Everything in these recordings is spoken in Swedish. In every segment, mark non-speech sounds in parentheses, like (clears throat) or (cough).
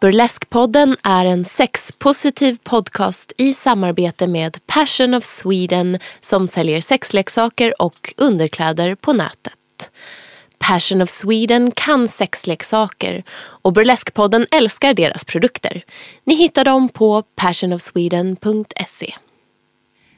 Burleskpodden är en sexpositiv podcast i samarbete med Passion of Sweden som säljer sexleksaker och underkläder på nätet. Passion of Sweden kan sexleksaker och Burleskpodden älskar deras produkter. Ni hittar dem på passionofsweden.se.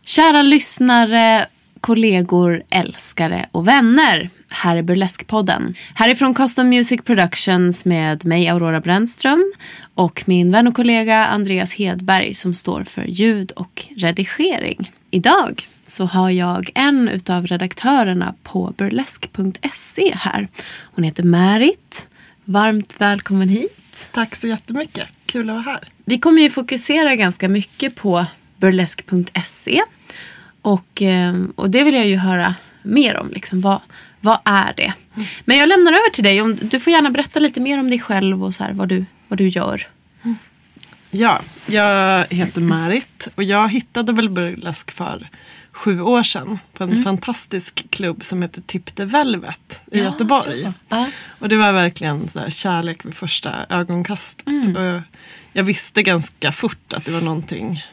Kära lyssnare, kollegor, älskare och vänner. Här är Burleskpodden. Härifrån Custom Music Productions med mig Aurora Brännström och min vän och kollega Andreas Hedberg som står för ljud och redigering. Idag så har jag en av redaktörerna på burlesk.se här. Hon heter Märit. Varmt välkommen hit. Tack så jättemycket. Kul att vara här. Vi kommer ju fokusera ganska mycket på burlesk.se och, eh, och det vill jag ju höra mer om. Liksom, vad, vad är det? Men jag lämnar över till dig. Om, du får gärna berätta lite mer om dig själv och så här, vad, du, vad du gör. Ja, jag heter Marit och jag hittade väl burlesk för sju år sedan på en Mm. fantastisk klubb som heter Tip the Velvet i Ja, Göteborg. Ja. Och det var verkligen så kärlek vid första ögonkastet. Mm. Och jag, jag visste ganska fort att det var någonting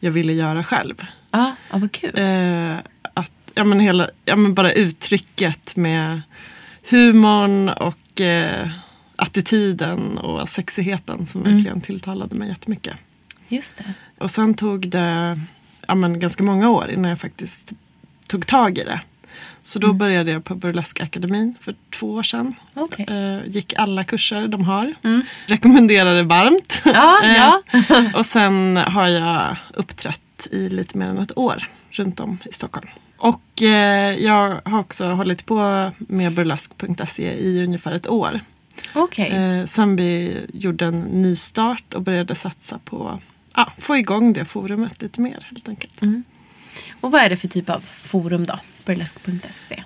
jag ville göra själv. Ja, ja, vad kul. Eh, att, ja, men hela, ja, men bara uttrycket med humorn och eh, attityden och sexigheten som Mm. verkligen tilltalade mig jättemycket. Just det. Och sen tog det ja, men ganska många år innan jag faktiskt tog tag i det. Så Mm. då började jag på Burleskakademin för två år sedan. Okej. Eh, gick alla kurser de har. Rekommenderar det varmt. Mm. Ja, (laughs) Eh, ja. och sen har jag uppträtt i lite mer än ett år runt om i Stockholm. Och eh, jag har också hållit på med burlesk.se i ungefär ett år. Okej. Eh, sen vi gjorde en ny start och började satsa på att få igång det forumet lite mer helt enkelt. Och vad är det för typ av forum då? Burlesk.se.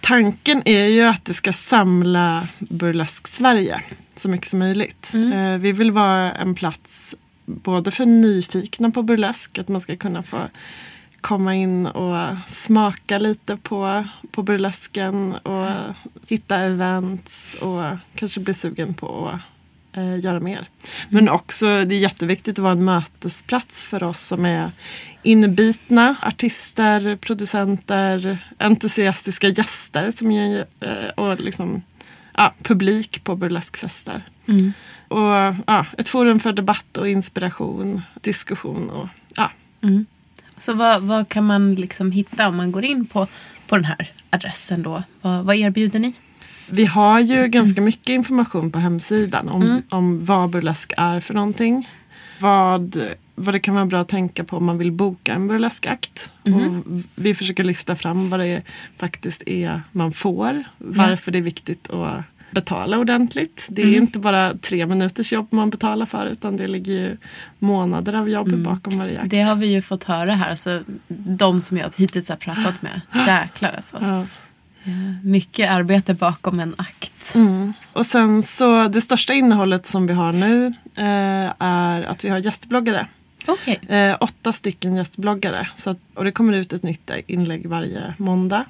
Tanken är ju att det ska samla Burlesk Sverige så mycket som möjligt. Eh, vi vill vara en plats både för nyfikna på burlesk, att man ska kunna få komma in och smaka lite på, på burlesken och hitta events och kanske bli sugen på att eh, göra mer. Men också, det är jätteviktigt att vara en mötesplats för oss som är inbitna artister, producenter, entusiastiska gäster som gör, eh, och liksom, ja, publik på burleskfester. Mm. Och ja, ett forum för debatt och inspiration, diskussion och ja, Så vad, vad kan man liksom hitta om man går in på, på den här adressen då? Vad, vad erbjuder ni? Vi har ju ganska mycket information på hemsidan om, om vad burlesk är för någonting. Vad, vad det kan vara bra att tänka på om man vill boka en burleskakt. Och vi försöker lyfta fram vad det faktiskt är man får. Varför det är viktigt att betala ordentligt. Det är inte bara tre minuters jobb man betalar för utan det ligger ju månader av jobb bakom varje akt. Det har vi ju fått höra här. Alltså, de som jag hittills har pratat med. (gasps) Jäklar alltså. Ja. Mycket arbete bakom en akt. Och sen så det största innehållet som vi har nu eh, är att vi har gästbloggare. Okej. Eh, åtta stycken gästbloggare. Så att, och det kommer ut ett nytt inlägg varje måndag.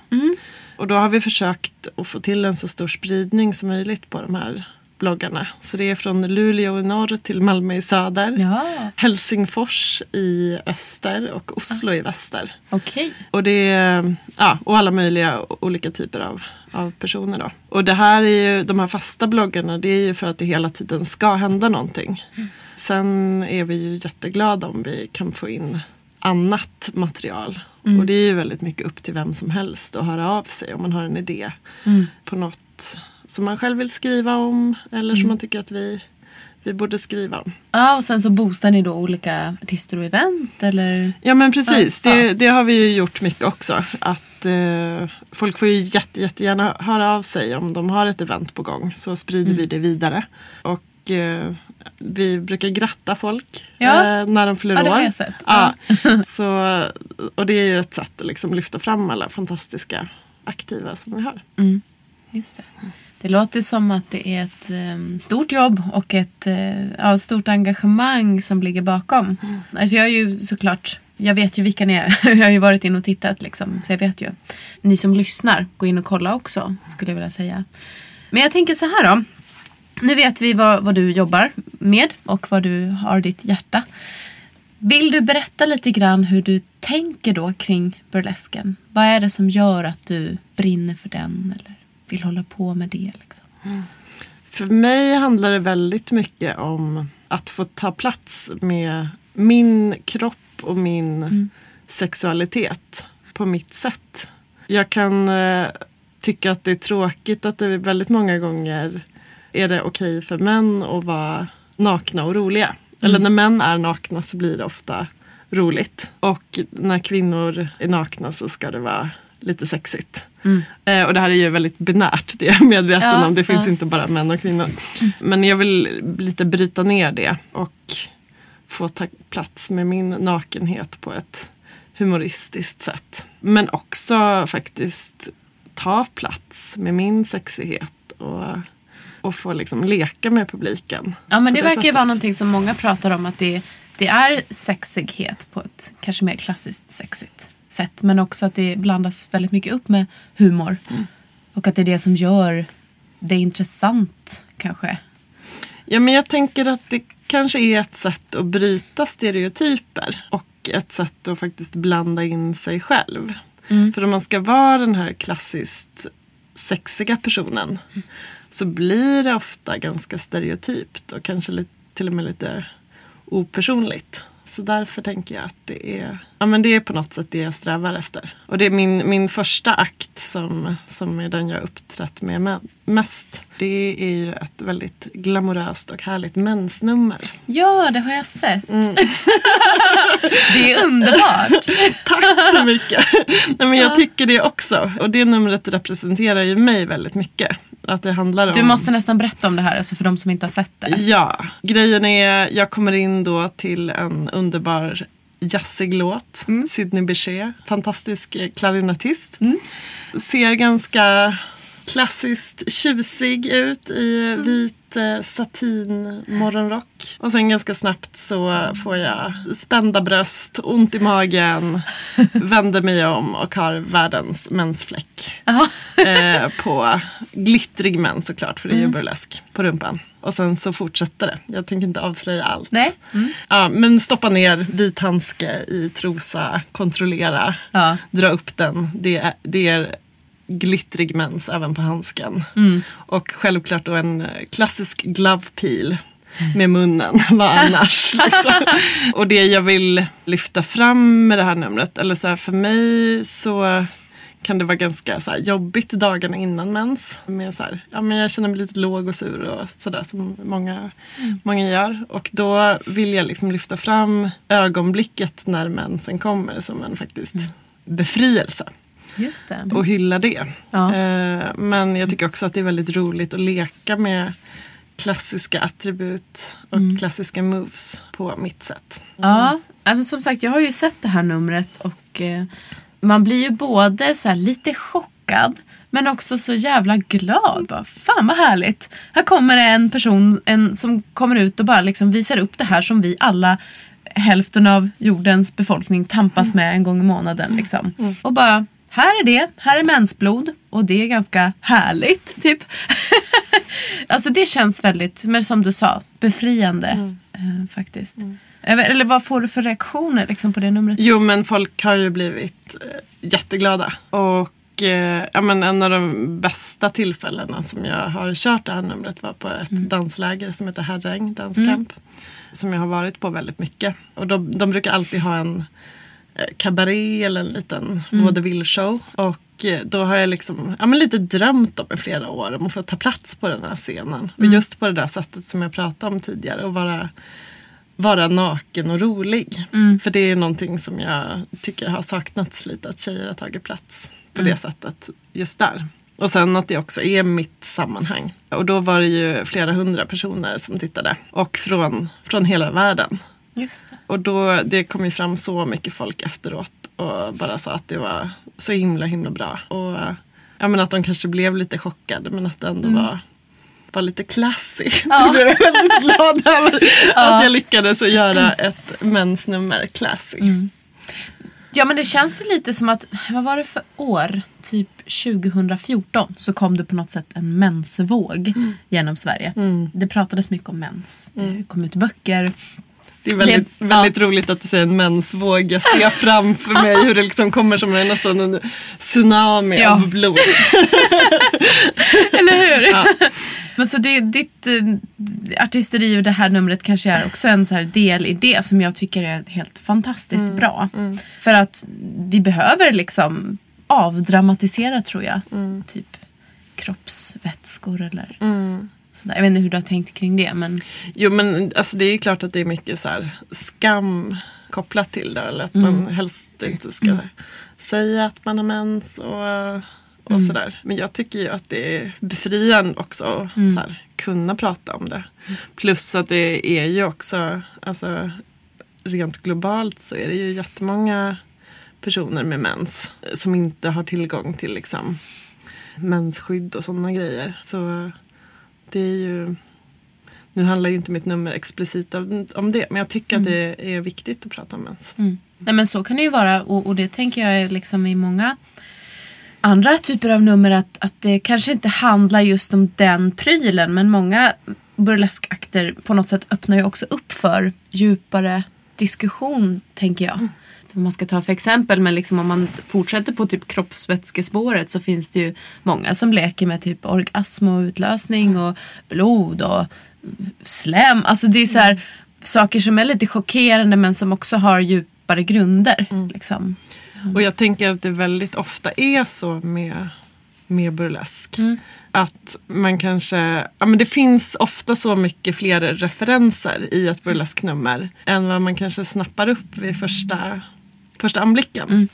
Och då har vi försökt att få till en så stor spridning som möjligt på de här bloggarna. Så det är från Luleå i norr till Malmö i söder. Ja, Helsingfors i öster och Oslo i väster. okej. Och, det är, ja, och alla möjliga olika typer av, av personer. Då. Och det här är ju, de här fasta bloggarna det är ju för att det hela tiden ska hända någonting. Sen är vi ju jätteglada om vi kan få in annat material. Och det är ju väldigt mycket upp till vem som helst att höra av sig om man har en idé på något som man själv vill skriva om eller som man tycker att vi, vi borde skriva om. Ja, och sen så boostar ni då olika artister och event eller? Ja men precis, Ja, det, ja. det har vi ju gjort mycket också. Att eh, Folk får ju jätte, jättegärna höra av sig om de har ett event på gång. Så sprider vi det vidare. Och eh, vi brukar gratta folk Ja. eh, när de fyller Ja, år. Ja. (laughs) Så, och det är ju ett sätt att liksom lyfta fram alla fantastiska aktiva som vi har. Just det. det låter som att det är ett eh, stort jobb och ett eh, ja, stort engagemang som ligger bakom. Alltså jag är ju såklart, jag vet ju vilka ni är. (laughs) jag har ju varit in och tittat liksom, så jag vet ju. Ni som lyssnar, gå in och kolla också skulle jag vilja säga. Men jag tänker så här då. Nu vet vi vad, vad du jobbar med och vad du har ditt hjärta. Vill du berätta lite grann hur du tänker då kring burlesken? Vad är det som gör att du brinner för den eller vill hålla på med det? Liksom? För mig handlar det väldigt mycket om att få ta plats med min kropp och min sexualitet på mitt sätt. Jag kan eh, tycka att det är tråkigt att det är väldigt många gånger är det okej för män att vara nakna och roliga. Eller när män är nakna så blir det ofta roligt. Och när kvinnor är nakna så ska det vara lite sexigt. Eh, och det här är ju väldigt binärt, det är jag medveten Ja, om. Det finns ja. inte bara män och kvinnor. Men jag vill lite bryta ner det och få ta plats med min nakenhet på ett humoristiskt sätt. Men också faktiskt ta plats med min sexighet och, och få liksom leka med publiken. Ja, men på det verkar ju vara någonting som många pratar om att det, det är sexighet på ett kanske mer klassiskt sexigt sätt. Men också att det blandas väldigt mycket upp med humor. Och att det är det som gör det intressant kanske. Ja, men jag tänker att det kanske är ett sätt att bryta stereotyper och ett sätt att faktiskt blanda in sig själv. För om man ska vara den här klassiskt sexiga personen så blir det ofta ganska stereotypt och kanske lite, till och med lite opersonligt. Så därför tänker jag att det är, ja, men det är på något sätt det jag strävar efter. Och det är min, min första akt som, som är den jag uppträtt med mest. Det är ju ett väldigt glamoröst och härligt mensnummer. Ja, det har jag sett. (laughs) det är underbart. (laughs) Tack så mycket! Nej, men jag tycker det också. Och det numret representerar ju mig väldigt mycket. Att det handlar om... Du måste nästan berätta om det här alltså för de som inte har sett det. Ja, grejen är jag kommer in då till en underbar jazzig låt. Mm. Sidney Bechet, fantastisk eh, klarinettist. Ser ganska klassiskt tjusig ut i Mm. vit eh, satin morgonrock. Och sen ganska snabbt så får jag spända bröst, ont i magen, (laughs) vänder mig om och har världens mensfläck. Eh, på glittrig mens såklart, för det är ju Mm. burlesk på rumpan. Och sen så fortsätter det. Jag tänker inte avslöja allt. Nej. Ja, men stoppa ner vit handske i trosa, kontrollera, Ja. dra upp den. Det det är glittrig mens även på handsken. Mm. Och självklart då en eh, klassisk glove peel med munnen. (laughs) Vad annars? liksom. (laughs) Och det jag vill lyfta fram med det här numret, eller så här, för mig så kan det vara ganska så jobbigt dagarna innan mens. Med så här, ja, men jag känner mig lite låg och sur och sådär som många, många gör. Och då vill jag liksom lyfta fram ögonblicket när mensen kommer som en faktiskt befrielse Just det. och hylla det. Ja. Eh, men jag tycker också att det är väldigt roligt att leka med klassiska attribut och Mm. klassiska moves på mitt sätt. Ja, men som sagt jag har ju sett det här numret och eh, man blir ju både så lite chockad men också så jävla glad. Bara, Fan vad härligt. Här kommer det en person en, som kommer ut och bara liksom visar upp det här som vi alla hälften av jordens befolkning tampas med en gång i månaden. Liksom. Och bara, här är det, här är mensblod och det är ganska härligt. Typ. (laughs) Alltså det känns väldigt, men som du sa, befriande Mm. eh, faktiskt. Eller eller vad får du för reaktioner liksom, på det numret? Jo men folk har ju blivit eh, jätteglada. Och eh, ja, men en av de bästa tillfällena som jag har kört det här numret var på ett dansläger som heter Herräng danscamp. Som jag har varit på väldigt mycket. Och de, de brukar alltid ha en kabaré eller en liten vaudeville-show. Och eh, då har jag liksom, ja, men lite drömt om i flera år om att få ta plats på den här scenen. Och just på det där sättet som jag pratade om tidigare. Och vara vara naken och rolig. För det är någonting som jag tycker har saknats lite, att tjejer har tagit plats på det sättet just där. Och sen att det också är mitt sammanhang. Och då var det ju flera hundra personer som tittade. Och från, från hela världen. Och då, det kom ju fram så mycket folk efteråt och bara sa att det var så himla himla bra. Och ja, men att de kanske blev lite chockade men att det ändå var, var lite classy. (laughs) Ja. Jag är väldigt glad över att jag lyckades att göra ett mensnummer classy. Ja men det känns ju lite som att, vad var det för år? Typ 2014 så kom det på något sätt en mensvåg genom Sverige. Det pratades mycket om mens. Det kom ut böcker. Det är väldigt, Det- väldigt roligt att du säger en mensvåg. Jag ser framför mig hur det liksom kommer som en, nästan en tsunami Ja. av blod. (laughs) Eller hur? Men så det, ditt eh, artisteri och det här numret kanske är också en så här del i det som jag tycker är helt fantastiskt bra. För att vi behöver liksom avdramatisera tror jag. Typ kroppsvätskor eller sådär. Jag vet inte hur du har tänkt kring det men Jo men alltså det är klart att det är mycket så här skam kopplat till det. Eller att man helst inte ska säga att man har mens och, och sådär. Men jag tycker ju att det är befriande också att så här, kunna prata om det. Plus att det är ju också, alltså rent globalt så är det ju jättemånga personer med mens som inte har tillgång till liksom mensskydd och sådana grejer. Så det är ju nu handlar ju inte mitt nummer explicit om, det men jag tycker att det är viktigt att prata om mens. Nej men så kan det ju vara och, och det tänker jag är liksom i många andra typer av nummer att, att det kanske inte handlar just om den prylen men många burleskakter på något sätt öppnar ju också upp för djupare diskussion tänker jag. Vad man ska ta för exempel men liksom om man fortsätter på typ kroppsvätskespåret så finns det ju många som leker med typ orgasm och utlösning och blod och slem. Alltså det är så här saker som är lite chockerande men som också har djupare grunder. Liksom. Och jag tänker att det väldigt ofta är så med, med burlesk. Att man kanske, ja men det finns ofta så mycket fler referenser i ett burlesknummer än vad man kanske snappar upp vid första, första anblicken.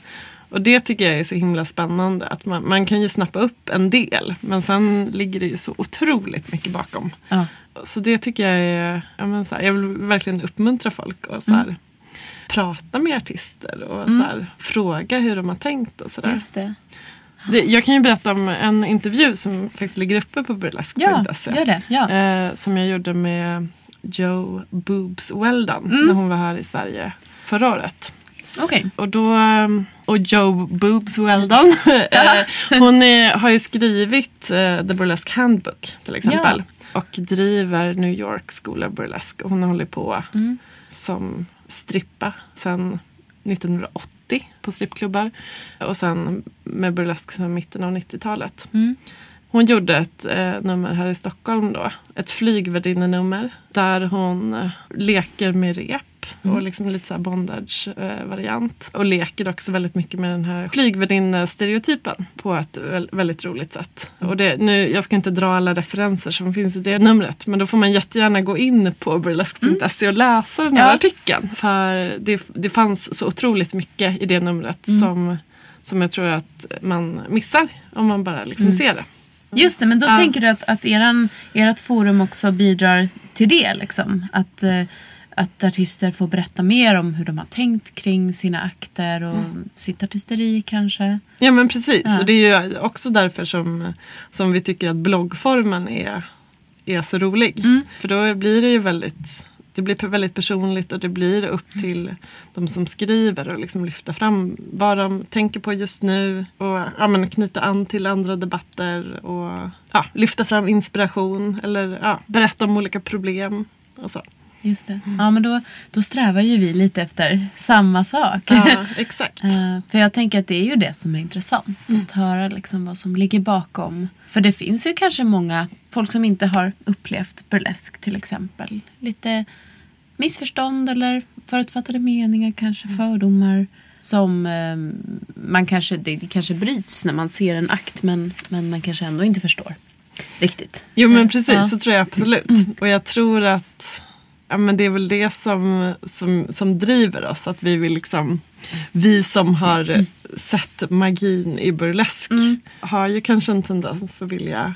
Och det tycker jag är så himla spännande. Att man, man kan ju snappa upp en del men sen ligger det ju så otroligt mycket bakom. Ja. Så det tycker jag är, ja men så här, jag vill verkligen uppmuntra folk och så här, prata med artister och så här, fråga hur de har tänkt och sådär. Det. Det, jag kan ju berätta om en intervju som faktiskt ligger uppe på burlesk.se. Ja. Ja. Eh, som jag gjorde med Joe Boobs Weldon Mm. när hon var här i Sverige förra året. Okej. Och, då, ehm, och Joe Boobs Weldon, (laughs) eh, (laughs) hon är, har ju skrivit eh, The Burlesque Handbook till exempel. Och driver New York School of Burlesque. Hon har hållit på Mm. som strippa sedan 1980 på strippklubbar. Och sen med burlesk sedan mitten av 90-talet. Mm. Hon gjorde ett eh, nummer här i Stockholm då. Ett flygvärdinnenummer. Där hon eh, leker med rep. Och liksom lite såhär bondage-variant. och leker också väldigt mycket med den här flygvärdinne-stereotypen. På ett väl, väldigt roligt sätt. Och det, nu, jag ska inte dra alla referenser som finns i det numret. Men då får man jättegärna gå in på burlesque.se och läsa den här Ja. artikeln. För det, det fanns så otroligt mycket i det numret som, som jag tror att man missar om man bara liksom ser det. Just det, men då Ja. tänker du att, att eran, ert forum också bidrar till det. Liksom. Att, eh, att artister får berätta mer om hur de har tänkt kring sina akter och sitt artisteri kanske. Ja men precis, Ja. och det är ju också därför som, som vi tycker att bloggformen är, är så rolig. För då blir det ju väldigt det blir väldigt personligt och det blir upp till de som skriver och liksom lyfta fram vad de tänker på just nu och ja, men knyta an till andra debatter och ja, lyfta fram inspiration eller ja, berätta om olika problem och så. Just det. Ja, men då, då strävar ju vi lite efter samma sak. Ja, (laughs) exakt. Eh, för jag tänker att det är ju det som är intressant. Att höra liksom vad som ligger bakom. För det finns ju kanske många folk som inte har upplevt burlesk till exempel. Lite missförstånd eller förutfattade meningar, kanske fördomar. Som eh, man kanske, det, det kanske bryts när man ser en akt men, men man kanske ändå inte förstår riktigt. Jo men precis, Ja. så tror jag absolut. Och jag tror att ja, men det är väl det som, som, som driver oss. Att vi vill liksom, vi som har sett magin i burlesk har ju kanske en tendens att vilja,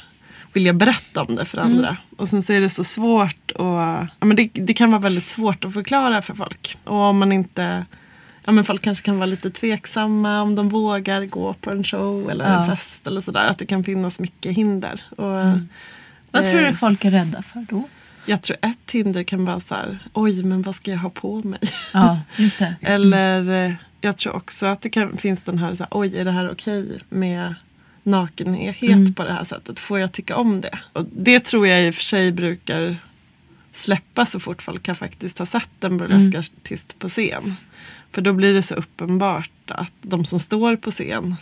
vilja berätta om det för andra. Och sen så är det så svårt och ja, men det, det kan vara väldigt svårt att förklara för folk. Och om man inte Ja, men folk kanske kan vara lite tveksamma om de vågar gå på en show eller Ja. en fest eller sådär. Att det kan finnas mycket hinder. Och, Vad tror eh, du folk är rädda för då? Jag tror ett hinder kan vara så här, oj men vad ska jag ha på mig? Ja, just det. (laughs) Eller eh, jag tror också att det kan, finns den här, så här, oj är det här okej med nakenhet på det här sättet? Får jag tycka om det? Och det tror jag i och för sig brukar släppa så fort folk har faktiskt har sett en burleskartist på scen. För då blir det så uppenbart att de som står på scen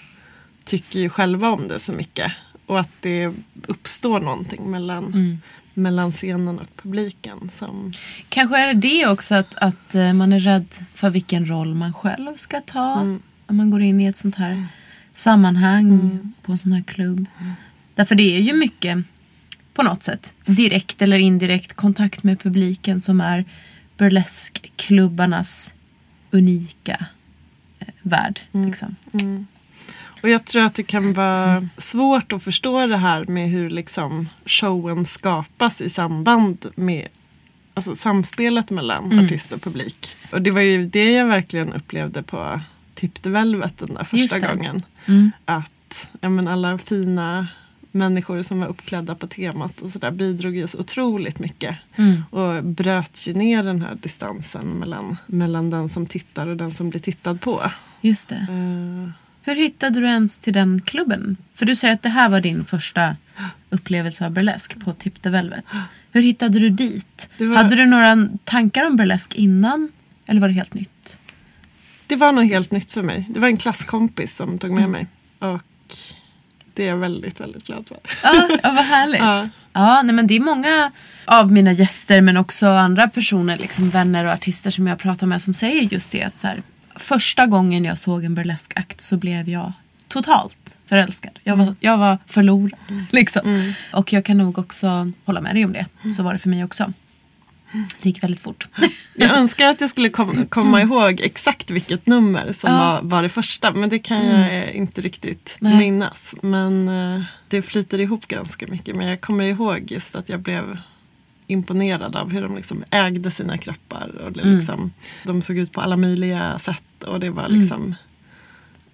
tycker ju själva om det så mycket. Och att det uppstår någonting mellan, mellan scenen och publiken. Som, Kanske är det det också att, att eh, man är rädd för vilken roll man själv ska ta. Om man går in i ett sånt här sammanhang på en sån här klubb. Därför det är ju mycket på något sätt direkt eller indirekt kontakt med publiken som är burleskklubbarnas unika eh, värld. Liksom. Och jag tror att det kan vara svårt att förstå det här med hur liksom showen skapas i samband med alltså samspelet mellan artist och publik. Och det var ju det jag verkligen upplevde på Tip the Velvet den där första gången. Mm. Att ja, men alla fina människor som var uppklädda på temat och sådär bidrog ju så otroligt mycket. Mm. Och bröt ju ner den här distansen mellan, mellan den som tittar och den som blir tittad på. Just det. Eh, Hur hittade du ens till den klubben? För du säger att det här var din första upplevelse av burlesk på Tip the Velvet. Hur hittade du dit? Var- Hade du några tankar om burlesk innan? Eller var det helt nytt? det var nog helt nytt för mig. Det var en klasskompis som tog Mm. med mig. Och det är jag väldigt, väldigt glad för. Ja, ja vad härligt. (laughs) Ja. Ja, nej, men det är många av mina gäster men också andra personer, liksom vänner och artister som jag pratar med som säger just det. Att så här, första gången jag såg en burleskakt så blev jag totalt förälskad. Jag var, jag var förlorad. (laughs) Liksom. Och jag kan nog också hålla med dig om det. Så var det för mig också. Det gick väldigt fort. (laughs) Jag önskar att jag skulle kom, komma ihåg exakt vilket nummer som Ja. var, var det första. Men det kan jag eh, inte riktigt Nej. minnas. Men eh, det flyter ihop ganska mycket. Men jag kommer ihåg just att jag blev imponerad av hur de liksom ägde sina kroppar. Och det liksom, De såg ut på alla möjliga sätt. Och det var liksom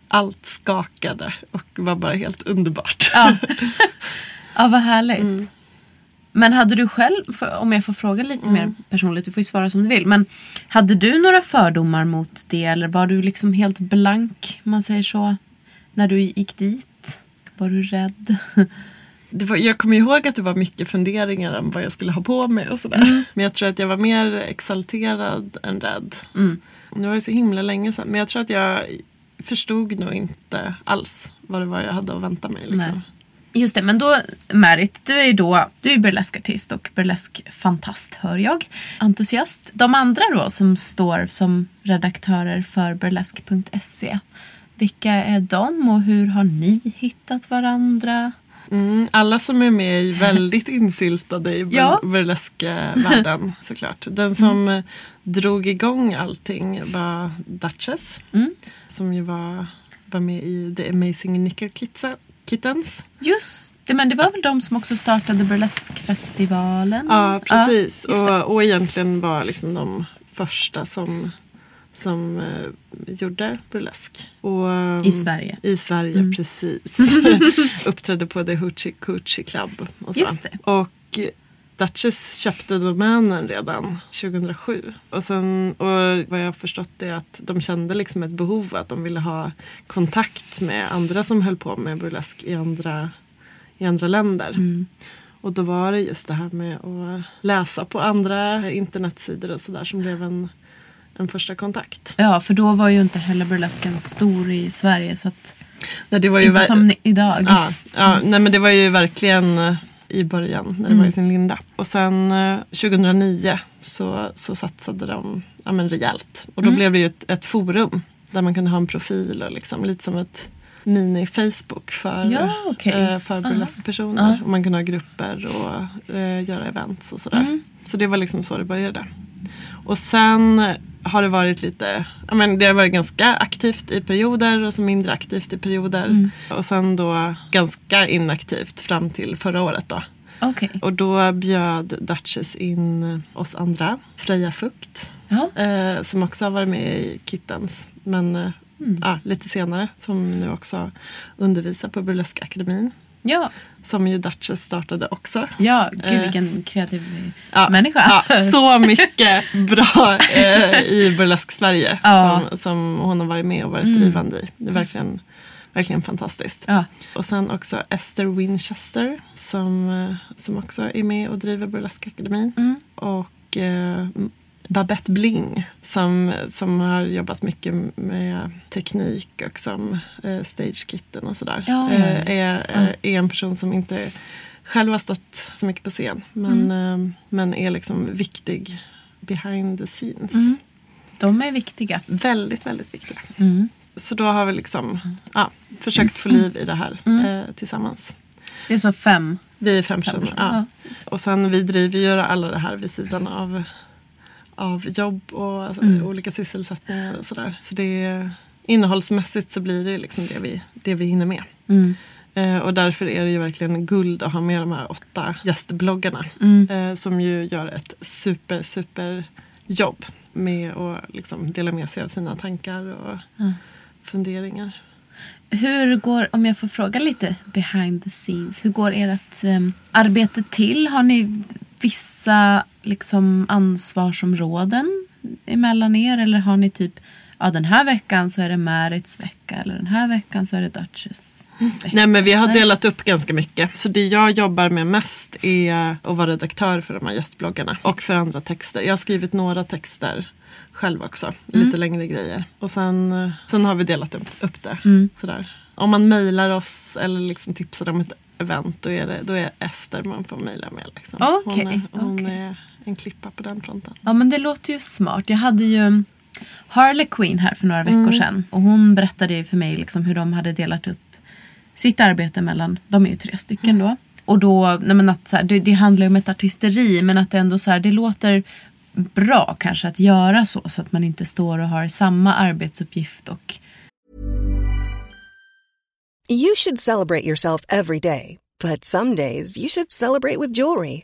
allt skakade och var bara helt underbart. Ja, (laughs) ja vad härligt. Men hade du själv, om jag får fråga lite mer personligt, du får ju svara som du vill. Men hade du några fördomar mot det eller var du liksom helt blank, man säger så, när du gick dit? Var du rädd? (laughs) Var, jag kommer ihåg att det var mycket funderingar om vad jag skulle ha på mig och sådär. Men jag tror att jag var mer exalterad än rädd. Nu var det så himla länge sedan. Men jag tror att jag förstod nog inte alls vad det var jag hade att vänta mig. Liksom. Just det, men då Merit, du är ju då du är burleskartist och burleskfantast hör jag. Entusiast. De andra då som står som redaktörer för burlesk.se. Vilka är de och hur har ni hittat varandra? Mm, alla som är med är väldigt (laughs) insyltade i bur- Ja. burleskvärlden såklart. Den som eh, drog igång allting var Duchess. Som ju var, var med i The Amazing Nickel Kittens. Just det, men det var väl de som också startade burleskfestivalen? Ja, precis. det. och, och egentligen var liksom de första som, som eh, gjorde burlesk. Och, I Sverige. I Sverige, precis. (laughs) Uppträdde på The Hoochie Coochie Club. Och, så. Just det. och Duchess köpte domänen redan 2007. Och, sen, och vad jag har förstått är att de kände liksom ett behov att de ville ha kontakt med andra som höll på med burlesk i andra, i andra länder. Mm. Och då var det just det här med att läsa på andra internetsidor och sådär som blev en, en första kontakt. Ja, för då var ju inte heller burlesken stor i Sverige. Så att, Nej, det var ju inte som idag. Ja, ja, nej men det var ju verkligen i början när det Mm. var i sin linda. Och sen eh, 2009 så, så satsade de ja, men rejält. Och då Mm. blev det ju ett, ett forum där man kunde ha en profil och liksom, lite som ett mini-Facebook för, Ja, okej. eh, för burleska personer. Och man kunde ha grupper och eh, göra events och sådär. Mm. Så det var liksom så det började. Och sen har det varit lite, ja men det har varit ganska aktivt i perioder och så mindre aktivt i perioder. Mm. Och sen då ganska inaktivt fram till förra året då. Okej. Och då bjöd Duchess in oss andra, Freja Fukt, eh, som också har varit med i Kittens. Men eh, Mm. ja, lite senare, som nu också undervisar på Burleskakademin. Ja. Som ju Duchess startade också. ja, gud Eh, vilken kreativ Ja, människa. Ja, så (laughs) mycket bra eh, i Burlesk Sverige Ja. som, som hon har varit med och varit Mm. drivande i. Det är verkligen, verkligen fantastiskt. Ja. Och sen också Esther Winchester som, eh, som också är med och driver Burleskakademin. Mm. Och eh, Babette Bling som, som har jobbat mycket med teknik och som eh, stagekitten och sådär. Ja, eh, är. Ja. är en person som inte själv har stått så mycket på scen men, Mm. eh, men är liksom viktig behind the scenes. Mm. De är viktiga. Väldigt, väldigt viktiga. Mm. Så då har vi liksom ja, försökt få liv i det här Mm. eh, tillsammans. Det är så fem. Vi är fem personer, Ja. Och sen vi driver ju alla det här vid sidan av, av jobb och Mm. olika sysselsättningar och sådär. Så det innehållsmässigt så blir det liksom det vi, det vi hinner med. Mm. Eh, och därför är det ju verkligen guld att ha med de här åtta gästbloggarna. Mm. Eh, som ju gör ett super, super jobb med att liksom dela med sig av sina tankar och Ja. funderingar. Hur går, om jag får fråga lite behind the scenes, hur går ert um, arbete till? Har ni vissa liksom, ansvarsområden emellan er? Eller har ni typ, ja den här veckan så är det Marits vecka eller den här veckan så är det Duchess vecka? Nej men vi har delat upp ganska mycket. Så det jag jobbar med mest är att vara redaktör för de här gästbloggarna. Och för andra texter. Jag har skrivit några texter själv också. Mm. Lite längre grejer. Och sen, sen har vi delat upp, det. Mm. Sådär. Om man mejlar oss eller liksom tipsar om ett event då är det, då är Ester man får mejla med. Liksom. Okej, hon är, hon okej. är en klippa på den fronten. Ja men det låter ju smart. Jag hade ju Harley Quinn här för några veckor Mm. sedan. Och hon berättade ju för mig liksom hur de hade delat upp sitt arbete mellan, de är ju tre stycken då. Och då, nej men att så här, det, det handlar ju om ett artisteri men att det ändå så här, det låter bra kanske att göra så så att man inte står och har samma arbetsuppgift och You should celebrate yourself every day, but some days you should celebrate with jewelry.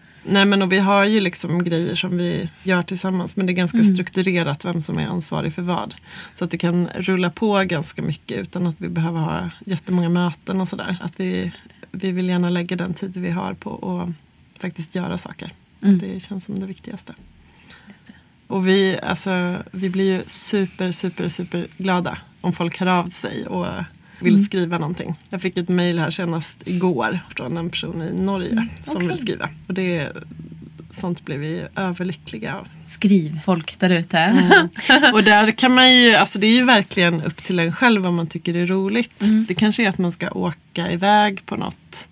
Nej men och vi har ju liksom grejer som vi gör tillsammans men det är ganska Mm. strukturerat vem som är ansvarig för vad. Så att det kan rulla på ganska mycket utan att vi behöver ha jättemånga möten och sådär. Att vi, vi vill gärna lägga den tid vi har på att faktiskt göra saker. Mm. Det känns som det viktigaste. Och vi, alltså, vi blir ju super, super, super glada om folk hör av sig och vill Mm. skriva någonting. Jag fick ett mejl här senast igår från en person i Norge som okej. vill skriva. Och det, sånt blir vi överlyckliga av. Skriv folk där ute. Mm. (laughs) Och där kan man ju, alltså det är ju verkligen upp till en själv vad man tycker är roligt. Mm. Det kanske är att man ska åka iväg på något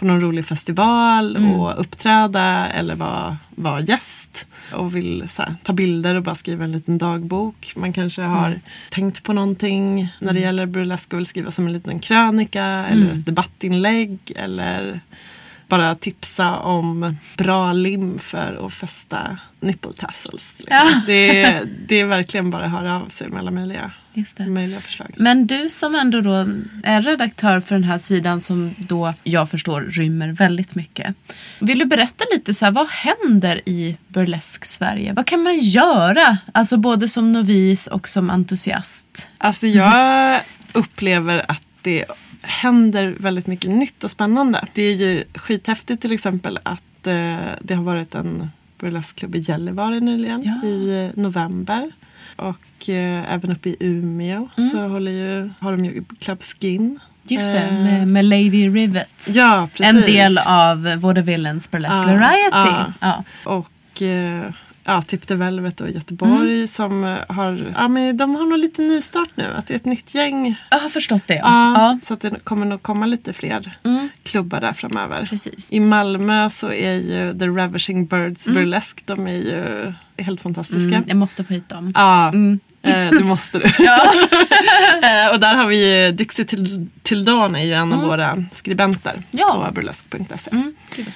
på någon rolig festival Mm. och uppträda eller vara, vara gäst och vill här, ta bilder och bara skriva en liten dagbok. Man kanske har Mm. tänkt på någonting när det gäller burlesk och vill skriva som en liten krönika eller Mm. ett debattinlägg eller bara tipsa om bra lim för att fästa nipple tassels. Liksom. Ja. Det, är, det är verkligen bara att höra av sig med alla möjliga, möjliga förslag. Men du som ändå då är redaktör för den här sidan som då jag förstår rymmer väldigt mycket. Vill du berätta lite så här, vad händer i burlesk Sverige? Vad kan man göra? Alltså både som novis och som entusiast. Alltså jag upplever att det händer väldigt mycket nytt och spännande. Det är ju skithäftigt till exempel att eh, det har varit en burleskklubb i Gällivare nyligen Ja. i eh, november. Och eh, även uppe i Umeå så håller ju, har de ju Club Skin. Just det, Eh, med, med Lady Rivet. Ja, precis. En del av Vaudevillens Burlesque Ja, Variety. ja. Ja. Och eh, ja, Tip the Velvet i Göteborg Mm. som eh, har, ja men de har nog lite nystart nu. Att det är ett nytt gäng. Jag har förstått det. Ja. Ja. Så att det kommer nog komma lite fler Mm. klubbar där framöver. Precis. I Malmö så är ju The Ravishing Birds Burlesque, de är ju helt fantastiska. Mm, jag måste få hit dem. Ja, Mm. eh, det måste du. (laughs) Ja. (laughs) eh, och där har vi ju Dixie Dawn är ju en av våra skribenter Mm. Ja. på burlesk.se.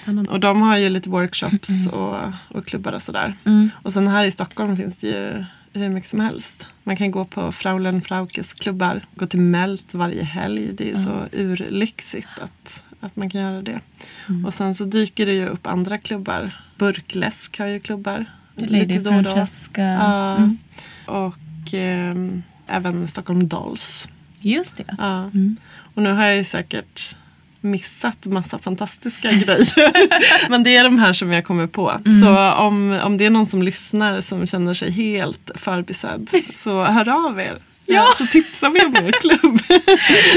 Mm. Och de har ju lite workshops och, och klubbar och sådär. Mm. Och sen här i Stockholm finns det ju hur mycket som helst. Man kan gå på Fraulen Fraukes klubbar, gå till Melt varje helg. Det är så urlyxigt att, att man kan göra det. Mm. Och sen så dyker det ju upp andra klubbar. Burkläsk har ju klubbar. Lady lite. Francesca. Ja. Mm. Och ehm, även Stockholm Dolls. Just det. Ja. Mm. Och nu har jag ju säkert missat massa fantastiska (laughs) grejer. Men det är de här som jag kommer på. Mm. Så om, om det är någon som lyssnar som känner sig helt förbisedd så hör av er. Ja. Så tipsar vi om er klubb. (laughs)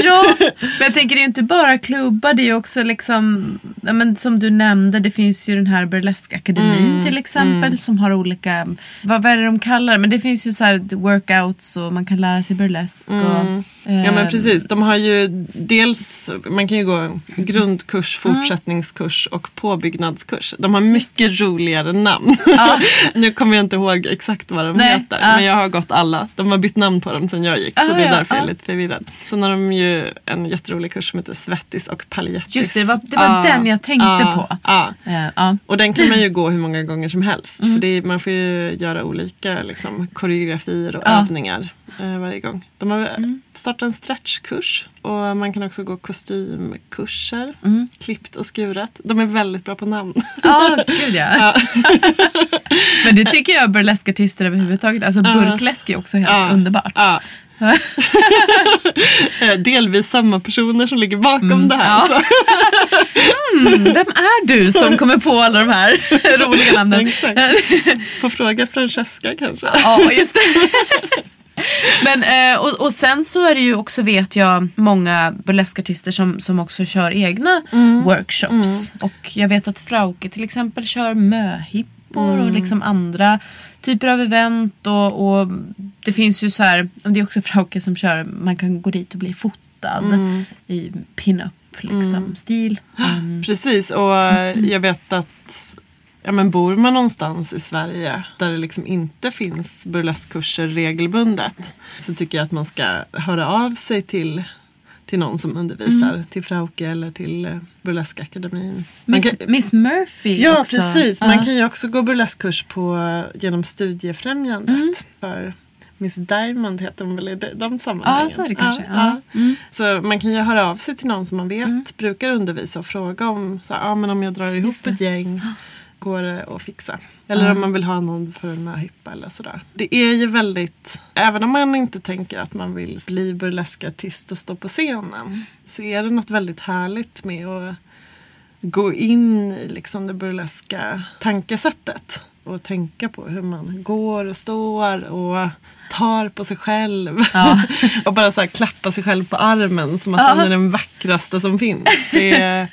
Ja, men jag tänker det är ju inte bara klubbar, det är ju också liksom, men som du nämnde, det finns ju den här burleskakademin Mm, till exempel som har olika, vad, vad är det de kallar det? Men det finns ju så här workouts och man kan lära sig burlesk. Och, Mm. Ja men eh, precis, de har ju dels, man kan ju gå grundkurs, Mm. fortsättningskurs och påbyggnadskurs. De har mycket roligare namn. (laughs) nu kommer jag inte ihåg exakt vad de Nej, heter, ja. men jag har gått alla. De har bytt namn på dem sen jag gick, så Ah, det är ja, därför jag ja. är lite förvirrad. Sen har de ju en jätterolig kurs som heter Svettis och paljettis. Just det, det var- det var den jag tänkte på. Ja. eh, ja. Och den kan man ju gå hur många gånger som helst. Mm. För är, man får ju göra olika liksom, koreografier och Ja. Mm. övningar eh, varje gång. De har startat en stretchkurs och man kan också gå kostymkurser. Mm. Klippt och skuret. De är väldigt bra på namn. Ja, gud ja. (laughs) Men det tycker jag burleskartister överhuvudtaget, alltså burkläsk är också helt Ja. underbart. Ja. (laughs) Eh, Delvis samma personer som ligger bakom det här. Mm, ja. Mm, vem är du som kommer på alla de här (laughs) roliga namnen? Exakt. Får fråga Francesca kanske. Ja, just det. (laughs) Men, eh, och, och sen så är det ju också vet jag många burleskartister som, som också kör egna workshops. Och jag vet att Frauke till exempel kör möhippor och liksom andra typer av event. Och, och det finns ju så här, det är också Frauke som kör, man kan gå dit och bli fotad i pin-up liksom, stil. (gasps) Mm. Precis, och (clears throat) jag vet att ja, men bor man någonstans i Sverige där det liksom inte finns burleskkurser regelbundet så tycker jag att man ska höra av sig till, till någon som undervisar, Mm. till Frauke eller till eh, Burleskakademin. Miss, kan- Miss Murphy Ja, också. precis. Man kan ju också gå burleskkurs på, eh, genom Studiefrämjandet. Mm. För Miss Diamond heter hon väl i de, de sammanhangen. Ja, så är det kanske. Ja, Ja. Mm. Så man kan ju höra av sig till någon som man vet brukar undervisa och fråga om, så, här, ja, men om jag drar ihop ett gäng. Går det att fixa. Eller om man vill ha någon för en möhippa eller sådär. Det är ju väldigt, även om man inte tänker att man vill bli burleskartist och stå på scenen. Så är det något väldigt härligt med att gå in i liksom det burleska tankesättet. Och tänka på hur man går och står och tar på sig själv. Ja. (laughs) och bara så här klappa sig själv på armen som att Ja. är den vackraste som finns. Det är,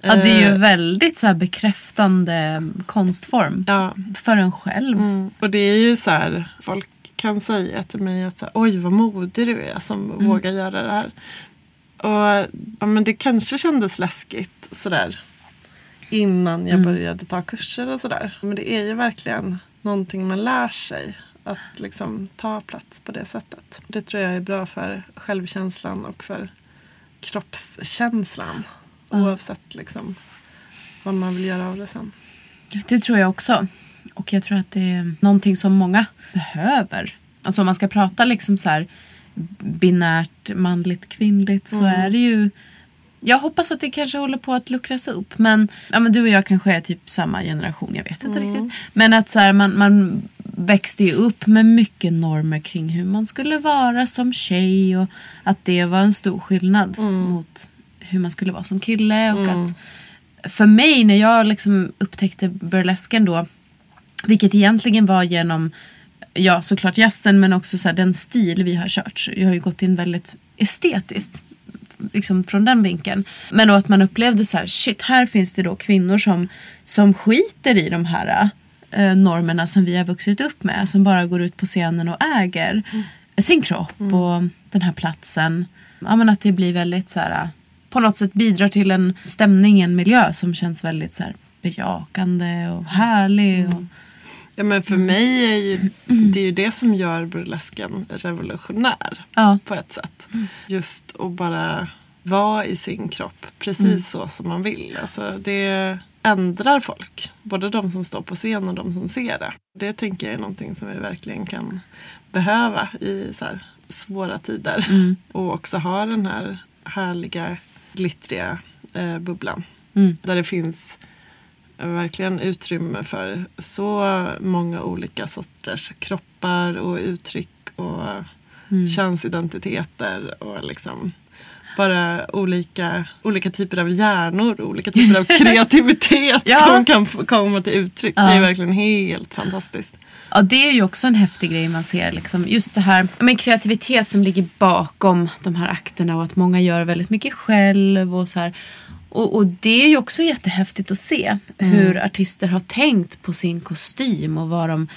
Ja, det är ju eh, väldigt så bekräftande konstform. Ja. För en själv. Mm. Och det är ju så här, folk kan säga till mig att oj vad modig du är som vågar göra det här. Och ja, men det kanske kändes läskigt sådär innan jag började ta kurser och sådär. Men det är ju verkligen någonting man lär sig. Att liksom ta plats på det sättet. Det tror jag är bra för självkänslan och för kroppskänslan. Oavsett liksom vad man vill göra av det sen. Det tror jag också. Och jag tror att det är någonting som många behöver. Alltså om man ska prata liksom så här binärt manligt kvinnligt så är det ju jag hoppas att det kanske håller på att luckras upp. Men, ja, men du och jag kanske är typ samma generation, jag vet inte riktigt. Men att så här, man, man växte ju upp med mycket normer kring hur man skulle vara som tjej. Och att det var en stor skillnad mot hur man skulle vara som kille. Och att för mig när jag liksom upptäckte burlesken då, vilket egentligen var genom ja, såklart jazzen men också så här, den stil vi har kört. Jag har ju gått in väldigt estetiskt liksom från den vinkeln. Men då att man upplevde så här, shit, här finns det då kvinnor som, som skiter i de här eh, normerna som vi har vuxit upp med. Som bara går ut på scenen och äger sin kropp och den här platsen. Ja, men att det blir väldigt så här, på något sätt bidrar till en stämning, en miljö som känns väldigt så här, bejakande och härlig. Och, Ja, men för mig är ju det är ju det som gör burlesken revolutionär Ja. på ett sätt. Just att bara vara i sin kropp precis så som man vill. Alltså, det ändrar folk. Både de som står på scen och de som ser det. Det tänker jag är någonting som vi verkligen kan behöva i så svåra tider. Och också ha den här härliga glittriga eh, bubblan. Där det finns verkligen utrymme för så många olika sorters kroppar och uttryck och könsidentiteter och liksom bara olika, olika typer av hjärnor och olika typer av (laughs) kreativitet Ja. som kan komma till uttryck. Det är verkligen helt fantastiskt. Ja, det är ju också en häftig grej man ser. Liksom. Just det här med kreativitet som ligger bakom de här akterna och att många gör väldigt mycket själv. Och, så här. Och, och det är ju också jättehäftigt att se hur artister har tänkt på sin kostym och vad de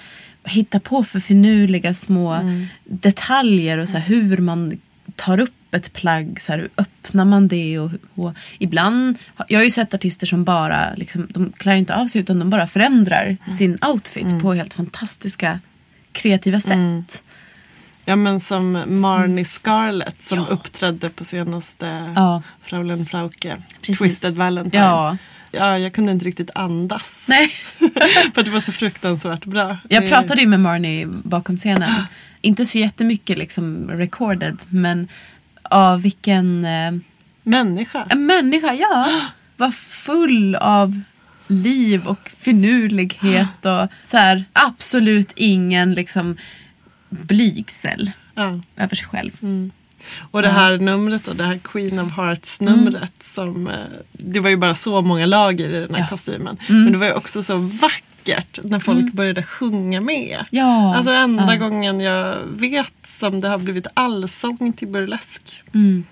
hittar på för finurliga små detaljer och så här, hur man tar upp ett plagg, så här, hur öppnar man det och, och ibland, jag har ju sett artister som bara, liksom, de klär inte av sig utan de bara förändrar sin outfit på helt fantastiska kreativa sätt. Ja men som Marnie Scarlett som uppträdde på senaste Ja. Fraulein Frauke, Precis. Twisted Valentine. Ja. Ja, jag kunde inte riktigt andas. Nej. (laughs) För att det var så fruktansvärt bra. Jag pratade ju med Marnie bakom scenen. Inte så jättemycket liksom recorded men av vilken eh, Människa. en människa, ja. Var full av liv och finurlighet och så här, absolut ingen liksom blygsel Ja. över sig själv. Och det här numret och det här Queen of Hearts numret som eh, Det var ju bara så många lager i den här Ja. kostymen. Men det var ju också så vackert när folk började sjunga med. Ja. Alltså enda Ja. gången jag vet som det har blivit allsång till burlesk. Mm.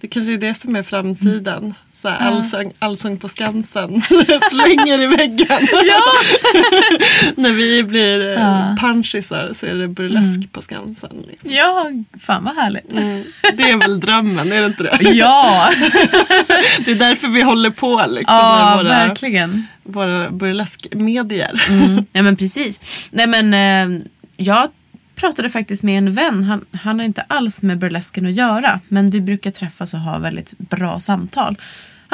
Det kanske är det som är framtiden. Så här, allsång, allsång på Skansen. (laughs) Slänger i väggen. (laughs) (laughs) När vi blir Ja. Mm. ja. punchisar så är det burlesk på Skansen. Liksom. Ja, fan vad härligt. Mm. Det är väl drömmen, är det inte det? Ja, Det är därför vi håller på liksom, ja våra, verkligen. våra burleskmedier. Mm. Ja men precis. Nej men eh, jag pratade faktiskt med en vän. Han, han har inte alls med burlesken att göra. Men vi brukar träffas och ha väldigt bra samtal.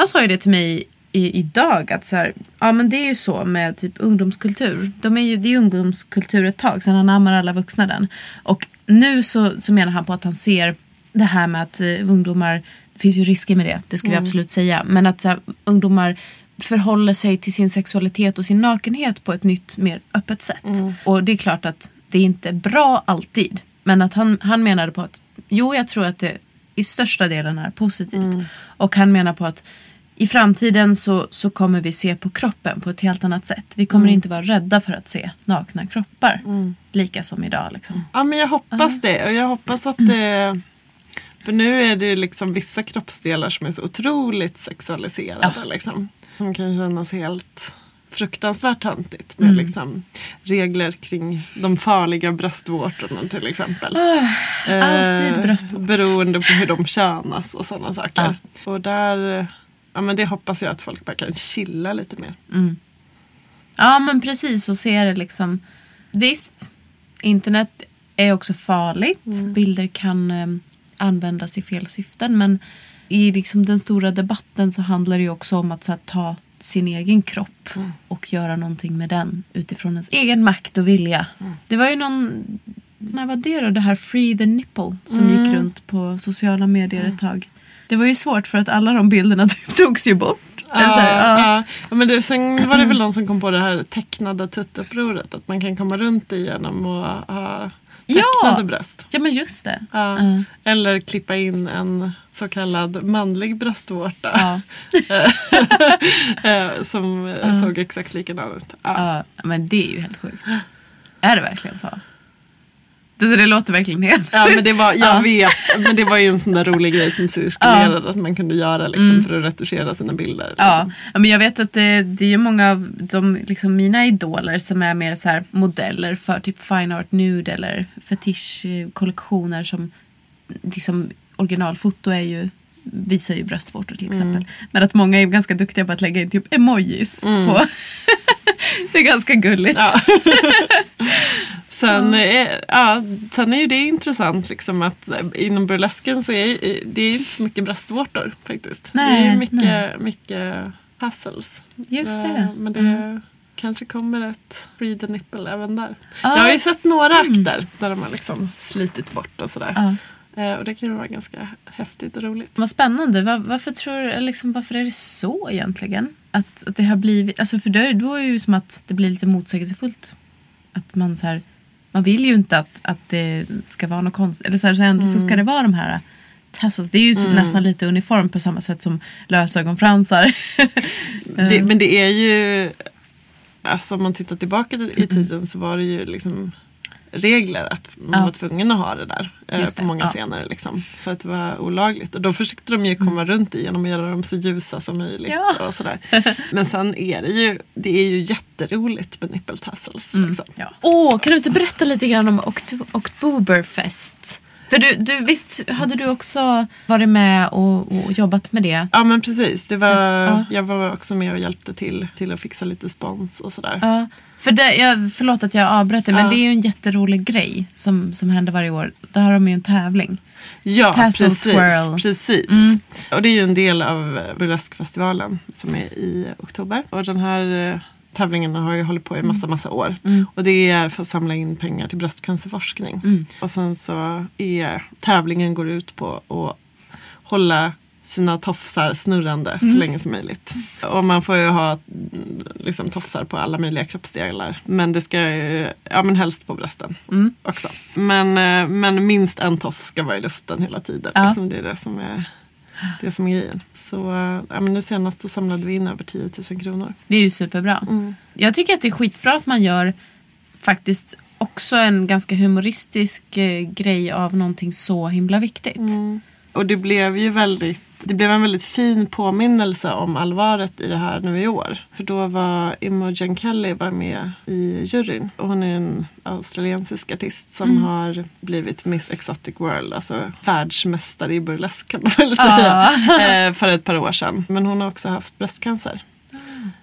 Han sa ju det till mig i, idag att så här, ja men det är ju så med typ ungdomskultur. De är ju, det är ju ungdomskultur ett tag, sen anammar alla vuxna den. Och nu så, så menar han på att han ser det här med att eh, ungdomar, det finns ju risker med det, det ska vi absolut säga. Men att så här, ungdomar förhåller sig till sin sexualitet och sin nakenhet på ett nytt, mer öppet sätt. Och det är klart att det är inte bra alltid. Men att han, han menade på att jo, jag tror att det i största delen är positivt. Och han menar på att i framtiden så, så kommer vi se på kroppen på ett helt annat sätt. Vi kommer inte vara rädda för att se nakna kroppar. Lika som idag. Liksom. Ja men jag hoppas det och jag hoppas att det För nu är det liksom vissa kroppsdelar som är så otroligt sexualiserade. Liksom, som kan kännas helt fruktansvärt töntigt med liksom, regler kring de farliga bröstvårtorna till exempel. alltid Eh, bröstvårtor. Beroende på hur de könas och sådana saker. Och där, ja men det hoppas jag att folk bara kan chilla lite mer. Ja men precis så ser det liksom. Visst, internet är också farligt. Bilder kan eh, användas i fel syften. Men i liksom den stora debatten så handlar det också om att här, ta sin egen kropp och göra någonting med den utifrån ens egen makt och vilja. Det var ju någon, när var det då? Det här Free the Nipple som gick runt på sociala medier ett tag. Det var ju svårt för att alla de bilderna (laughs) typ togs ju bort. Så här, ja. ja. ja, men det, sen var det väl någon som kom på det här tecknade tuttupproret. Att man kan komma runt det genom att ha Ja. tecknade bröst. ja men just det. Ja. Ja. Eller klippa in en så kallad manlig bröstvårta. Ja. (laughs) Eh, som eh, såg exakt likadan ut. Ja. Ja, men det är ju helt sjukt. Är det verkligen så? Det, så det låter verkligen helt Ja men det var, jag Ja. vet, men det var ju en sån där rolig grej som cirkulerade att man kunde göra liksom, för att retuschera sina bilder. Mm. Ja. Liksom. ja, men jag vet att det, det är ju många av de, liksom mina idoler som är mer så här modeller för typ fine art nude eller fetischkollektioner som liksom originalfoto är ju visar ju bröstvårtor till exempel. Men att många är ganska duktiga på att lägga in typ emojis på. (laughs) det är ganska gulligt. Ja. (laughs) Sen, är, ja, sen är ju det intressant liksom att eh, inom burlesken så är det är inte så mycket bröstvårtor faktiskt. det är Nej, mycket, nej. mycket hassles. Just Eh, det. Men det kanske kommer ett free the nipple även där. Ja. Jag har ju sett några akter där de har liksom slitit bort och sådär. Ja. Eh, Och det kan ju vara ganska häftigt och roligt. Vad spännande. Var, varför, tror, liksom, varför är det så egentligen? Att, att det har blivit... Alltså för då är det ju som att det blir lite motsägelsefullt. Att man så här... Man vill ju inte att, att det ska vara något konstigt. Eller så, här, så, ändå, så ska det vara de här tassels. Det är ju så, nästan lite uniform på samma sätt som lösögonfransar. (laughs) Det, men det är ju, alltså om man tittar tillbaka i (clears throat) tiden så var det ju liksom regler att man Ja. var tvungen att ha det där eh, Just på det, många ja. scener. Liksom, för att det var olagligt. Och då försökte de ju komma runt det genom att göra dem så ljusa som möjligt. Ja. Och sådär. (laughs) Men sen är det ju, det är ju jätteroligt med nipple tassels. Liksom. Ja. Åh, kan du inte berätta lite grann om Okt- Oktoberfest? För du, du, visst hade du också varit med och, och jobbat med det? Ja men precis, det var, Ja. jag var också med och hjälpte till, till att fixa lite spons och sådär. Ja. För det, jag, förlåt att jag avbröt dig, men Ja. det är ju en jätterolig grej som, som händer varje år. Då har de ju en tävling. Ja, Tassel precis. twirl. Mm. precis. Och det är ju en del av eh, burleskfestivalen som är i oktober. Och den här tävlingen har ju hållit på i massa, massa år. Och det är för att samla in pengar till bröstcancerforskning. Och sen så är tävlingen går ut på att hålla sina tofsar snurrande så länge som möjligt. Och man får ju ha mm, liksom, tofsar på alla möjliga kroppsdelar. Men det ska ju, ja men helst på brösten också. Men, eh, men minst en tofs ska vara i luften hela tiden. Ja. Liksom, det är det som är, det som är grejen. Så ja, men nu senast så samlade vi in över 10 000 kronor. Det är ju superbra. Jag tycker att det är skitbra att man gör faktiskt också en ganska humoristisk eh, grej av någonting så himla viktigt. Och det blev ju väldigt det blev en väldigt fin påminnelse om allvaret i det här nu i år. För då var Imogen Kelly var med i juryn. Och hon är en australiensisk artist som har blivit Miss Exotic World. Alltså världsmästare i burlesk kan man väl säga. (laughs) eh, för ett par år sedan. Men hon har också haft bröstcancer.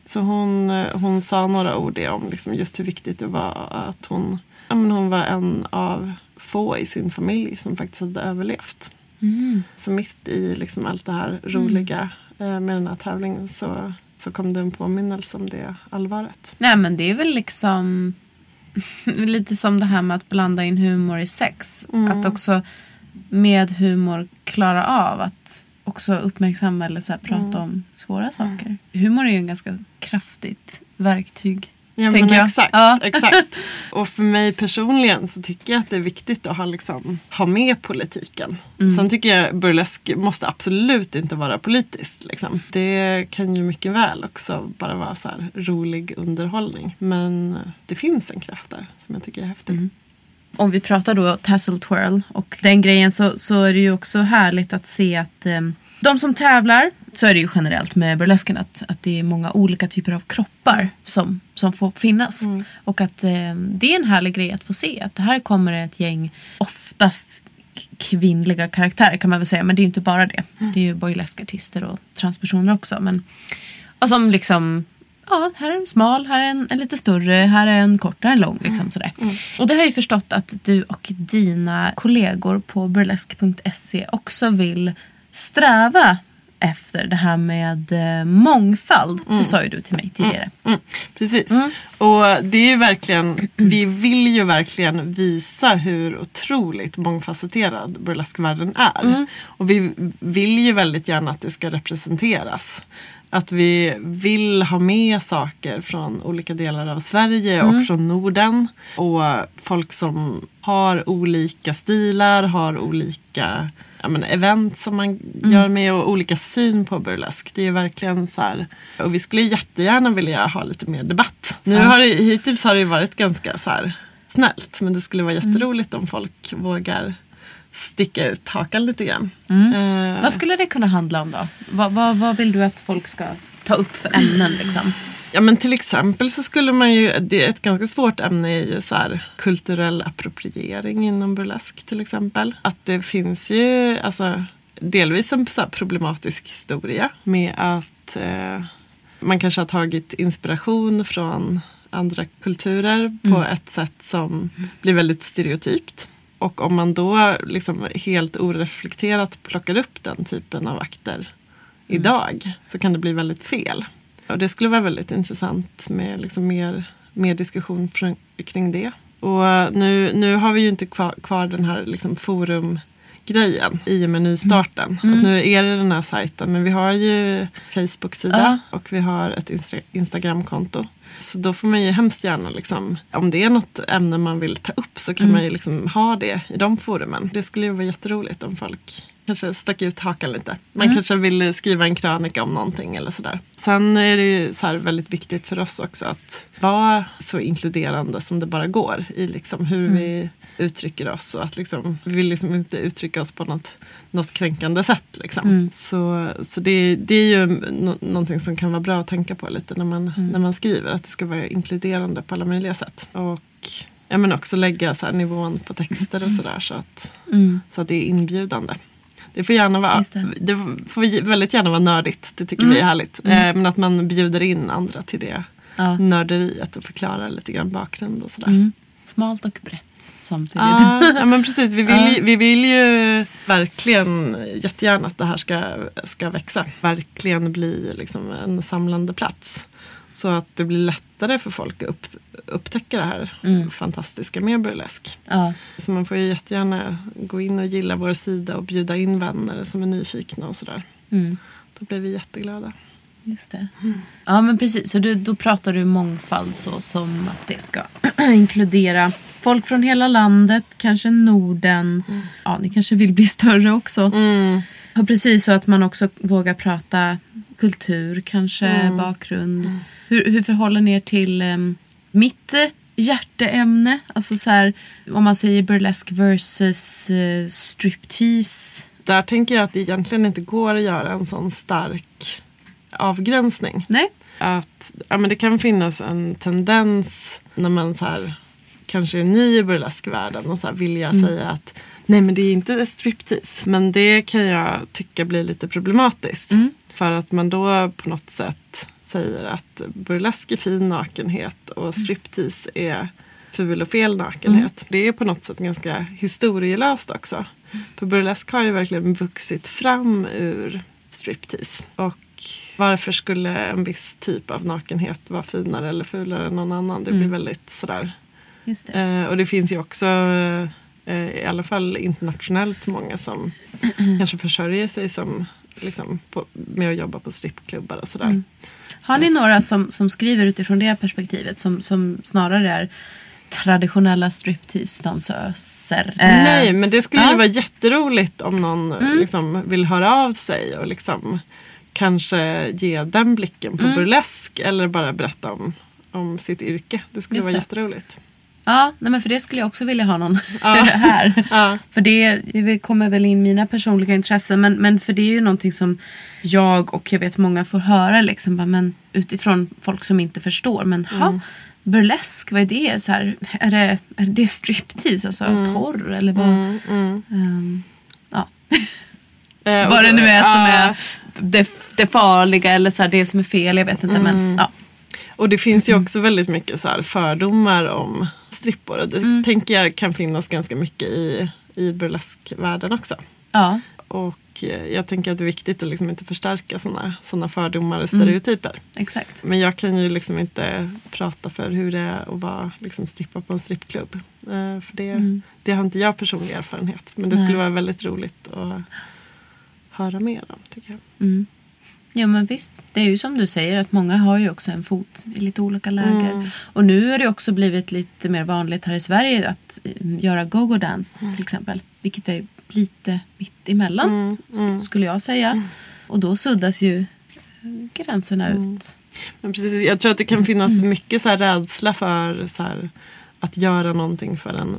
Så hon, eh, hon sa några ord om liksom just hur viktigt det var att hon, ja, men hon var en av få i sin familj som faktiskt hade överlevt. Så mitt i liksom allt det här roliga eh, med den här tävlingen så, så kom det en påminnelse om det allvaret. Nej men det är väl liksom (laughs) lite som det här med att blanda in humor i sex. Att också med humor klara av att också uppmärksamma eller så prata Mm. om svåra saker. Humor är ju en ganska kraftigt verktyg. Ja, tänker jag. exakt, Ja. (laughs) exakt. Och för mig personligen så tycker jag att det är viktigt att ha, liksom, ha med politiken. Mm. Sen tycker jag burlesk måste absolut inte vara politiskt. Liksom. Det kan ju mycket väl också bara vara så här rolig underhållning. Men det finns en kraft där som jag tycker är häftig. Mm. Om vi pratar då tassel twirl och den grejen så, så är det ju också härligt att se att eh, de som tävlar, så är det ju generellt med burlesken att, att det är många olika typer av kroppar som, som får finnas. Och att eh, det är en härlig grej att få se. Att det här kommer ett gäng, oftast kvinnliga karaktärer kan man väl säga. Men det är ju inte bara det. Det är ju burleskartister och transpersoner också. Men, och som liksom Ja, här är en smal, här är en, en lite större, här är en kort, här är en lång. Liksom sådär. Och det har jag ju förstått att du och dina kollegor på burlesk.se också vill sträva efter det här med eh, mångfald. Det sa ju du till mig tidigare. Mm, precis. Och det är ju verkligen, vi vill ju verkligen visa hur otroligt mångfacetterad burleskvärlden är. Och vi vill ju väldigt gärna att det ska representeras. Att vi vill ha med saker från olika delar av Sverige och från Norden. Och folk som har olika stilar, har olika ja, men event som man gör med och olika syn på burlesk. Det är verkligen så här. Och vi skulle jättegärna vilja ha lite mer debatt. Nu har det, hittills har det varit ganska så här snällt. Men det skulle vara jätteroligt om folk vågar sticka ut hakan lite grann. Eh, Vad skulle det kunna handla om då? Vad, vad, vad vill du att folk ska ta upp för ämnen? Liksom? Ja men till exempel så skulle man ju, det är ett ganska svårt ämne är ju så här kulturell appropriering inom burlesk till exempel. Att det finns ju alltså delvis en så problematisk historia med att eh, man kanske har tagit inspiration från andra kulturer på ett sätt som blir väldigt stereotypt. Och om man då liksom helt oreflekterat plockar upp den typen av akter idag så kan det bli väldigt fel. Och det skulle vara väldigt intressant med liksom mer, mer diskussion kring det. Och nu, nu har vi ju inte kvar, kvar den här liksom forumgrejen i och med nystarten. Att nu är det den här sajten men vi har ju Facebook-sida och vi har ett Insta- Instagram-konto. Så då får man ju hemskt gärna, liksom, om det är något ämne man vill ta upp så kan man ju liksom ha det i de forumen. Det skulle ju vara jätteroligt om folk kanske stack ut hakan lite. Man kanske vill skriva en krönika om någonting eller sådär. Sen är det ju så väldigt viktigt för oss också att vara så inkluderande som det bara går i liksom hur vi uttrycker oss och att liksom, vi vill liksom inte uttrycka oss på något, något kränkande sätt. Liksom. Så, så det, det är ju no- någonting som kan vara bra att tänka på lite när man, när man skriver. Att det ska vara inkluderande på alla möjliga sätt. Och ja, men också lägga så här nivån på texter och sådär så att, så att det är inbjudande. Det får, gärna vara, det. det får väldigt gärna vara nördigt. Det tycker vi är härligt. Eh, men att man bjuder in andra till det Ja. nörderiet och förklarar lite grann bakgrund och sådär. Mm. Smalt och brett samtidigt. Ja, ja men precis. Vi vill, ju- vi vill ju verkligen jättegärna att det här ska, ska växa. Verkligen bli liksom en samlande plats. Så att det blir lättare för folk att upp, upptäcka det här fantastiska med burlesk. Ja. Så man får ju jättegärna gå in och gilla vår sida och bjuda in vänner som är nyfikna och sådär. Mm. Då blir vi jätteglada. Just det. Ja, men precis. Så du, då pratar du mångfald så som att det ska (clears throat) inkludera folk från hela landet, kanske Norden. Ja, ni kanske vill bli större också. Ja, precis, så att man också vågar prata kultur, kanske bakgrund. Hur, hur förhåller ni er till um, mitt eh, hjärteämne? Alltså så här, om man säger burlesk versus uh, striptease. Där tänker jag att det egentligen inte går att göra en sån stark avgränsning. Nej? Att ja, men det kan finnas en tendens när man så här, kanske är ny i burleskvärlden och så här vilja säga att nej men det är inte striptease. Men det kan jag tycka blir lite problematiskt. För att man då på något sätt säger att burlesk är fin nakenhet och striptease är ful och fel nakenhet. Det är på något sätt ganska historielöst också. För burlesk har ju verkligen vuxit fram ur striptease. Och varför skulle en viss typ av nakenhet vara finare eller fulare än någon annan? Det blir väldigt sådär. Det. Eh, och det finns ju också eh, eh, i alla fall internationellt många som (clears throat) kanske försörjer sig som, liksom, på, med att jobba på strippklubbar och sådär. Mm. Har ni några som, som skriver utifrån det perspektivet som, som snarare är traditionella striptease-dansöser. Nej, men det skulle ju vara jätteroligt om någon mm. liksom, vill höra av sig och liksom kanske ge den blicken på mm. burlesk eller bara berätta om, om sitt yrke. Det skulle Just vara det. jätteroligt. Ja, nej men för det skulle jag också vilja ha någon ja. (laughs) här. Ja. För det, kommer väl in mina personliga intressen men, men för det är ju någonting som jag och jag vet många får höra liksom, men utifrån folk som inte förstår. Men mm burlesk, vad är det? Så här, är, det är det striptease, alltså mm. porr eller vad? Mm, mm. Um, ja. Eh, vad det nu är som är det, det farliga eller så här, det som är fel, jag vet inte. Men, mm. ja. Och det finns ju också väldigt mycket så fördomar om strippor. Det mm. tänker jag kan finnas ganska mycket i, i burleskvärlden också. Ja. Och Eh, jag tänker att det är viktigt att liksom inte förstärka sådana såna fördomar och stereotyper. Mm. Exakt. Men jag kan ju liksom inte prata för hur det är att vara, liksom, strippa på en strippklubb. Eh, för det, mm. det har inte jag personlig erfarenhet. Men det Nej. skulle vara väldigt roligt att höra mer om tycker jag. Ja men visst, det är ju som du säger att många har ju också en fot i lite olika läger. Mm. Och nu har det också blivit lite mer vanligt här i Sverige att eh, göra go-go-dance mm. till exempel. Vilket är lite mitt emellan mm, mm. skulle jag säga. Mm. Och då suddas ju gränserna mm. ut. Men precis, jag tror att det kan finnas mycket så rädsla för så här, att göra någonting för den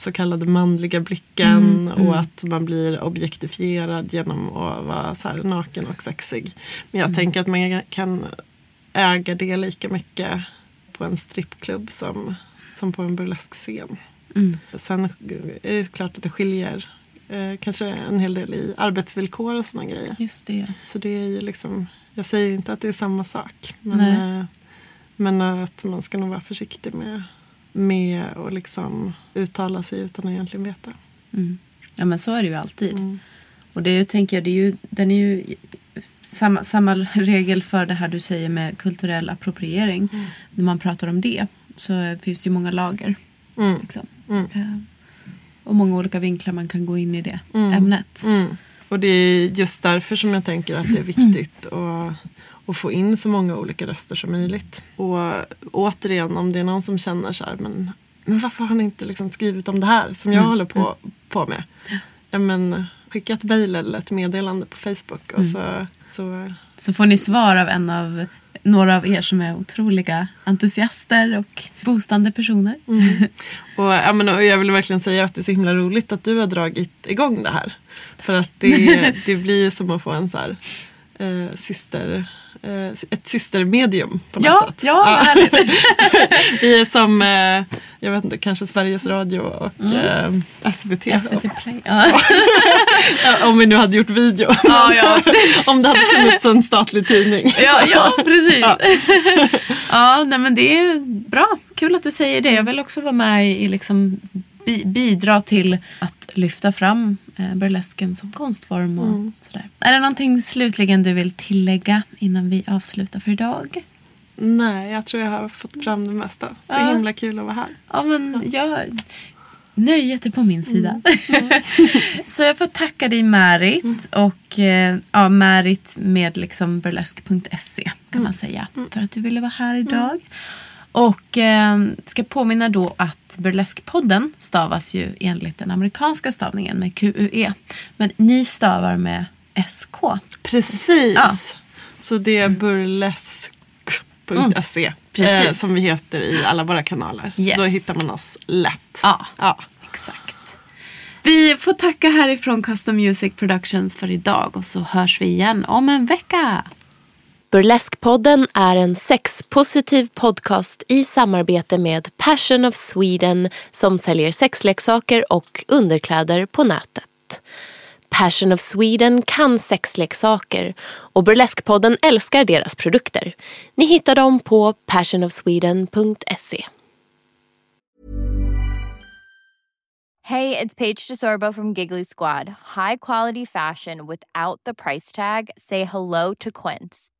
så kallade manliga blicken mm, och mm. att man blir objektifierad genom att vara så här naken och sexig. Men jag mm. tänker att man kan äga det lika mycket på en strippklubb som, som på en burlesk scen. Mm. Sen är det klart att det skiljer eh, kanske en hel del i arbetsvillkor och sådana grejer. Just det. Så det är ju liksom, jag säger inte att det är samma sak. Men, eh, men att man ska nog vara försiktig med, med att liksom uttala sig utan att egentligen veta. Mm. Ja men så är det ju alltid. Mm. Och det tänker jag, det är ju, den är ju samma, samma regel för det här du säger med kulturell appropriering. Mm. När man pratar om det så finns det ju många lager. Mm. Liksom. Mm. Eh, och många olika vinklar man kan gå in i det mm. ämnet. Och det är just därför som jag tänker att det är viktigt att, att få in så många olika röster som möjligt. Och återigen om det är någon som känner så här, men, men varför har ni inte liksom skrivit om det här som jag mm. håller på, mm. på med? Ja, men, skicka ett mejl eller ett meddelande på Facebook och mm. så, så så får ni svar av en av några av er som är otroliga entusiaster och boostande personer. Mm. (laughs) Och, ja, men, och jag vill verkligen säga att det är så himla roligt att du har dragit igång det här. För att det, (laughs) det blir som att få en så här, eh, syster ett systermedium på något ja, sätt. Ja, ja. (laughs) Vi är som, eh, jag vet inte, kanske Sveriges Radio och mm. eh, SVT. SVT Play. (laughs) Ja. Om vi nu hade gjort video. Ja, ja. (laughs) Om det hade funnits en statlig tidning. Ja, ja precis. Ja, ja nej, men det är bra. Kul att du säger det. Jag vill också vara med i liksom bidra till att lyfta fram eh, burlesken som konstform och mm. sådär. Är det någonting slutligen du vill tillägga innan vi avslutar för idag? Nej, jag tror jag har fått fram det mesta. Så ja. himla kul att vara här. Ja, men jag... Nöjet är på min sida. Mm. Mm. (laughs) så jag får tacka dig Märit mm. och eh, ja, Märit med liksom burlesk.se kan man mm. säga. Mm. För att du ville vara här idag. Och eh, ska påminna då att Burleskpodden stavas ju enligt den amerikanska stavningen med QUE. Men ni stavar med SK. Precis. Ja. Så det är burlesk.se mm. eh, som vi heter i alla våra kanaler. Yes. Så då hittar man oss lätt. Ja, ja. exakt. Vi får tacka härifrån Custom Music Productions för idag och så hörs vi igen om en vecka. Burleskpodden är en sexpositiv podcast i samarbete med Passion of Sweden som säljer sexleksaker och underkläder på nätet. Passion of Sweden kan sexleksaker och Burleskpodden älskar deras produkter. Ni hittar dem på passionofsweden.se. Hej, det är Paige DeSorbo från Giggly Squad. High quality fashion without the price tag. Say hello to Quince.